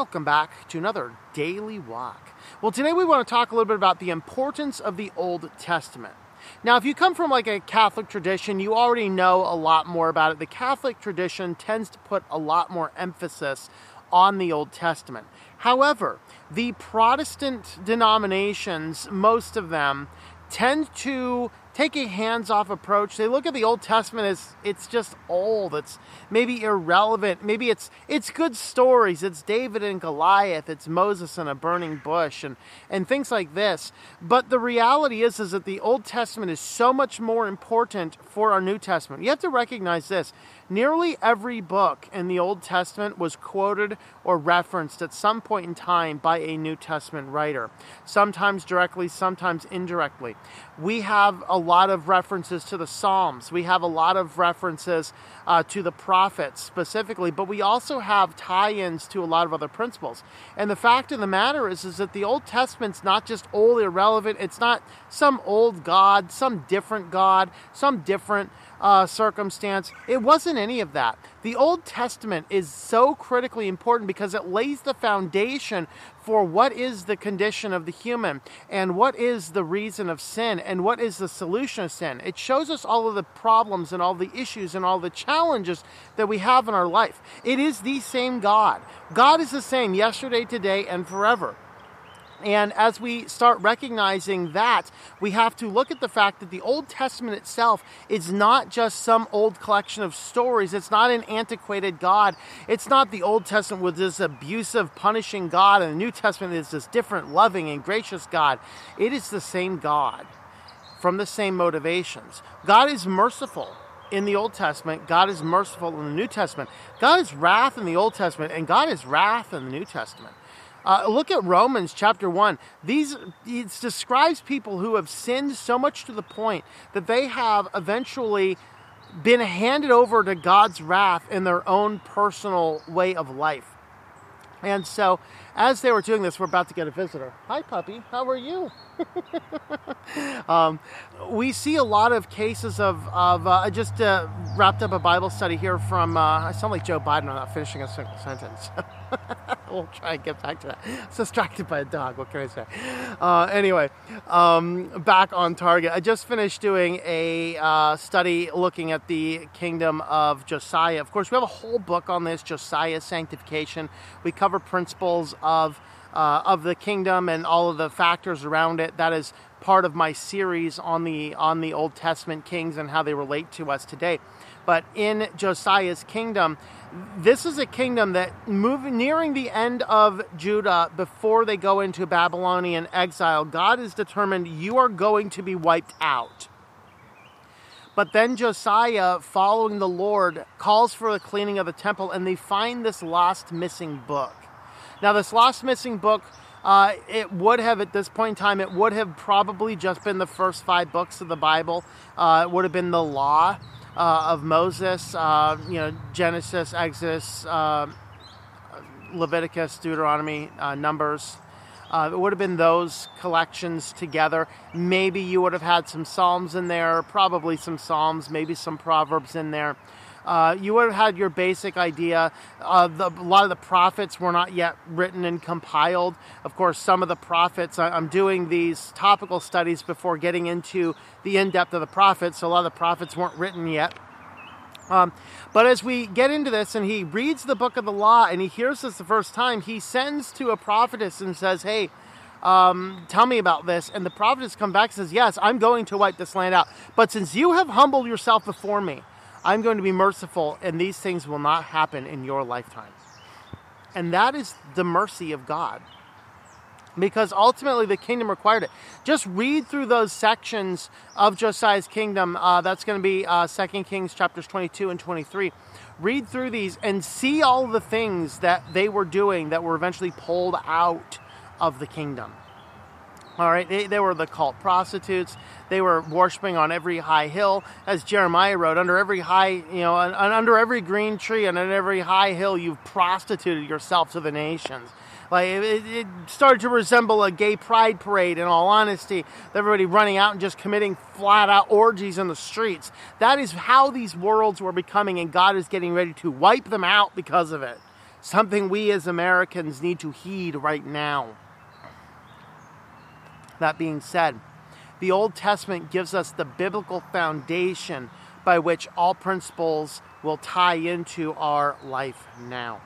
Welcome back to another daily walk. Well, today we want to talk a little bit about the importance of the Old Testament. Now, if you come from like a Catholic tradition, you already know a lot more about it. The Catholic tradition tends to put a lot more emphasis on the Old Testament. However, the Protestant denominations, most of them, tend to take a hands-off approach. They look at the Old Testament as it's just old. It's maybe irrelevant. Maybe it's it's good stories. It's David and Goliath. It's Moses and a burning bush and and things like this. But the reality is is that the Old Testament is so much more important for our New Testament. You have to recognize this. Nearly every book in the Old Testament was quoted or referenced at some point in time by a New Testament writer, sometimes directly, sometimes indirectly. We have a lot of references to the Psalms, we have a lot of references uh, to the prophets specifically, but we also have tie ins to a lot of other principles. And the fact of the matter is, is that the Old Testament's not just old, irrelevant, it's not some old God, some different God, some different uh, circumstance. It wasn't any of that. The Old Testament is so critically important because it lays the foundation for what is the condition of the human and what is the reason of sin and what is the solution of sin. It shows us all of the problems and all the issues and all the challenges that we have in our life. It is the same God. God is the same yesterday, today, and forever. And as we start recognizing that, we have to look at the fact that the Old Testament itself is not just some old collection of stories. It's not an antiquated God. It's not the Old Testament with this abusive, punishing God, and the New Testament is this different, loving, and gracious God. It is the same God from the same motivations. God is merciful in the Old Testament, God is merciful in the New Testament. God is wrath in the Old Testament, and God is wrath in the New Testament. Uh, look at Romans chapter 1. These it describes people who have sinned so much to the point that they have eventually been handed over to God's wrath in their own personal way of life. And so, as they were doing this, we're about to get a visitor. Hi, puppy. How are you? um, we see a lot of cases of, of uh, I just uh, wrapped up a Bible study here from, uh, I sound like Joe Biden, I'm not finishing a single sentence. we'll try and get back to that. Distracted by a dog, what can I say? Uh, anyway, um, back on target. I just finished doing a uh, study looking at the kingdom of Josiah. Of course, we have a whole book on this, Josiah's sanctification. We cover principles of uh, of the kingdom and all of the factors around it. That is part of my series on the on the Old Testament kings and how they relate to us today. But in Josiah's kingdom, this is a kingdom that moving nearing the end of Judah before they go into Babylonian exile, God is determined you are going to be wiped out. But then Josiah, following the Lord, calls for the cleaning of the temple, and they find this lost missing book. Now, this lost missing book, uh, it would have, at this point in time, it would have probably just been the first five books of the Bible. Uh, it would have been the law uh, of Moses, uh, you know, Genesis, Exodus, uh, Leviticus, Deuteronomy, uh, Numbers. it would have been those collections together. Maybe you would have had some Psalms in there, probably some Psalms, maybe some Proverbs in there. Uh, you would have had your basic idea. Uh, the, a lot of the prophets were not yet written and compiled. Of course, some of the prophets, I, am doing these topical studies before getting into the in depth of the prophets, so a lot of the prophets weren't written yet. Um, but as we get into this, and he reads the book of the law, and he hears this the first time, he sends to a prophetess and says, Hey, um, tell me about this. And the prophetess comes back and says, Yes, I'm going to wipe this land out. But since you have humbled yourself before me, I'm going to be merciful, and these things will not happen in your lifetime. And that is the mercy of God. Because ultimately the kingdom required it. Just read through those sections of Josiah's kingdom. Uh, that's going to be uh, 2 Kings chapters 22 and 23. Read through these and see all the things that they were doing that were eventually pulled out of the kingdom. All right, they, they were the cult prostitutes. They were worshiping on every high hill, as Jeremiah wrote. Under every high, you know—and under every green tree and on every high hill, you've prostituted yourself to the nations. Like it, it, started to resemble a gay pride parade. In all honesty, everybody running out and just committing flat out orgies in the streets. That is how these worlds were becoming, and God is getting ready to wipe them out because of it. something we as Americans need to heed right now. That being said, the Old Testament gives us the biblical foundation by which all principles will tie into our life now.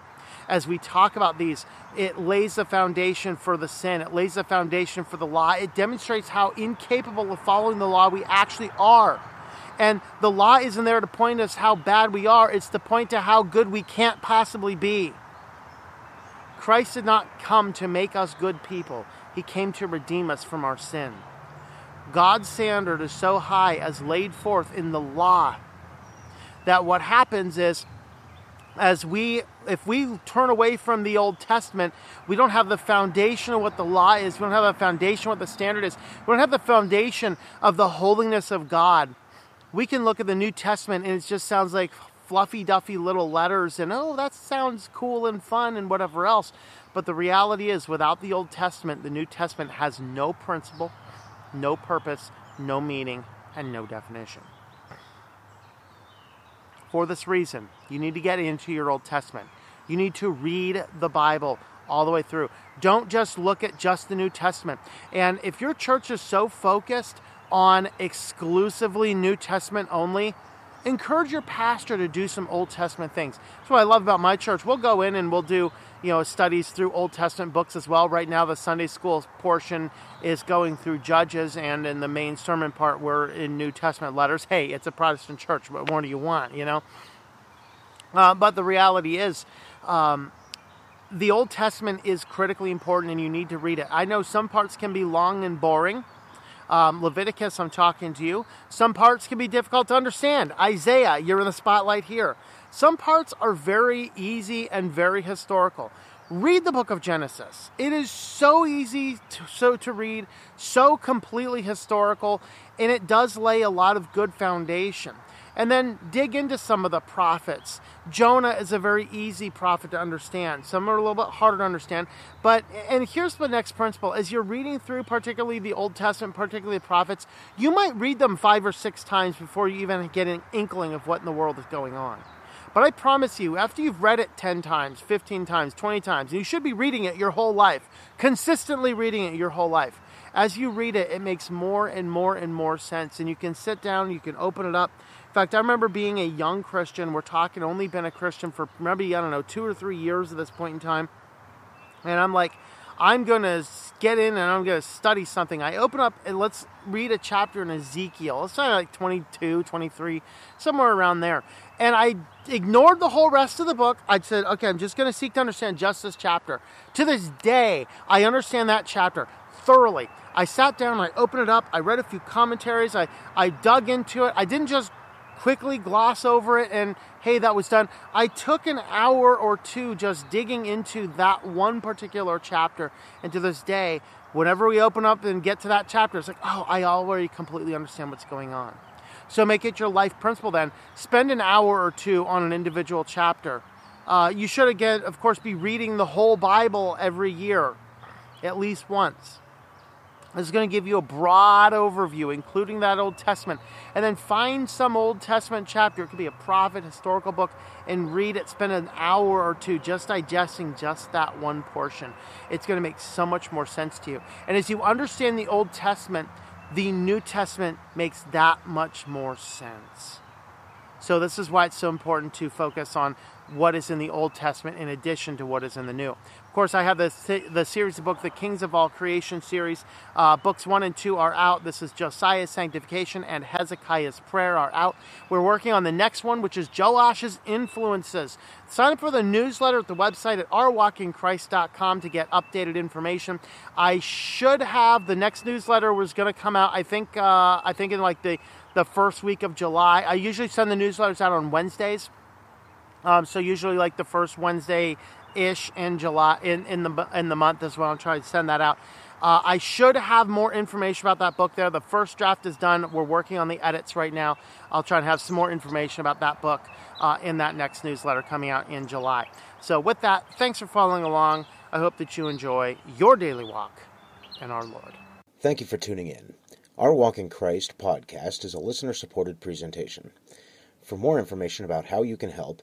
As we talk about these, it lays the foundation for the sin, it lays the foundation for the law, it demonstrates how incapable of following the law we actually are. And the law isn't there to point us how bad we are, it's to point to how good we can't possibly be. Christ did not come to make us good people, He came to redeem us from our sin. God's standard is so high as laid forth in the law that what happens is as we if we turn away from the old testament we don't have the foundation of what the law is. We don't have a foundation of what the standard is. We don't have the foundation of the holiness of god. We can look at the new testament and it just sounds like fluffy duffy little letters and oh that sounds cool and fun and whatever else but the reality is without the old testament the new testament has no principle no purpose no meaning and no definition for this reason, you need to get into your Old Testament. You need to read the Bible all the way through. Don't just look at just the New Testament. And if your church is so focused on exclusively New Testament only, encourage your pastor to do some Old Testament things. That's what I love about my church. We'll go in and we'll do, you know, studies through Old Testament books as well. Right now, the Sunday school portion is going through Judges, and in the main sermon part, we're in New Testament letters. Hey, it's a Protestant church. What more do you want, you know? Uh, but the reality is, um, the Old Testament is critically important and you need to read it. I know some parts can be long and boring. Um, Leviticus, I'm talking to you. Some parts can be difficult to understand. Isaiah, you're in the spotlight here. Some parts are very easy and very historical. Read the book of Genesis. It is so easy to, so to read, so completely historical, and it does lay a lot of good foundation and then dig into some of the prophets. Jonah is a very easy prophet to understand. Some are a little bit harder to understand. But, and here's the next principle as you're reading through, particularly the Old Testament, particularly the prophets, you might read them five or six times before you even get an inkling of what in the world is going on. But I promise you, after you've read it 10 times, 15 times, 20 times, you should be reading it your whole life, consistently reading it your whole life, as you read it, it makes more and more and more sense. And you can sit down, you can open it up, in fact, I remember being a young Christian. We're talking only been a Christian for maybe, I don't know, two or three years at this point in time. And I'm like, I'm going to get in and I'm going to study something. I open up and let's read a chapter in Ezekiel. It's like 22, 23, somewhere around there. And I ignored the whole rest of the book. I said, okay, I'm just going to seek to understand just this chapter. To this day, I understand that chapter thoroughly. I sat down, I opened it up, I read a few commentaries, I, I dug into it. I didn't just quickly gloss over it and hey, that was done. I took an hour or two just digging into that one particular chapter. And to this day, whenever we open up and get to that chapter, it's like, oh, I already completely understand what's going on. So make it your life principle then. Spend an hour or two on an individual chapter. Uh, you should, again, of course, be reading the whole Bible every year, at least once. This is going to give you a broad overview, including that Old Testament. And then find some Old Testament chapter. It could be a prophet, historical book, and read it. Spend an hour or two just digesting just that one portion. It's going to make so much more sense to you. And as you understand the Old Testament, the New Testament makes that much more sense. So, this is why it's so important to focus on what is in the Old Testament in addition to what is in the New. Of course, I have the, the series of book, the Kings of All Creation series. Uh, books one and two are out. This is Josiah's Sanctification and Hezekiah's Prayer are out. We're working on the next one, which is Joash's Influences. Sign up for the newsletter at the website at ourwalkinchrist.com to get updated information. I should have the next newsletter was going to come out. I think uh, I think in like the the first week of July. I usually send the newsletters out on Wednesdays. Um, so usually like the first Wednesday ish in July in, in the in the month is when I'm trying to send that out. Uh, I should have more information about that book there. The first draft is done. We're working on the edits right now. I'll try and have some more information about that book uh, in that next newsletter coming out in July. So, with that, thanks for following along. I hope that you enjoy your daily walk in our Lord. Thank you for tuning in. Our Walk in Christ podcast is a listener supported presentation. For more information about how you can help,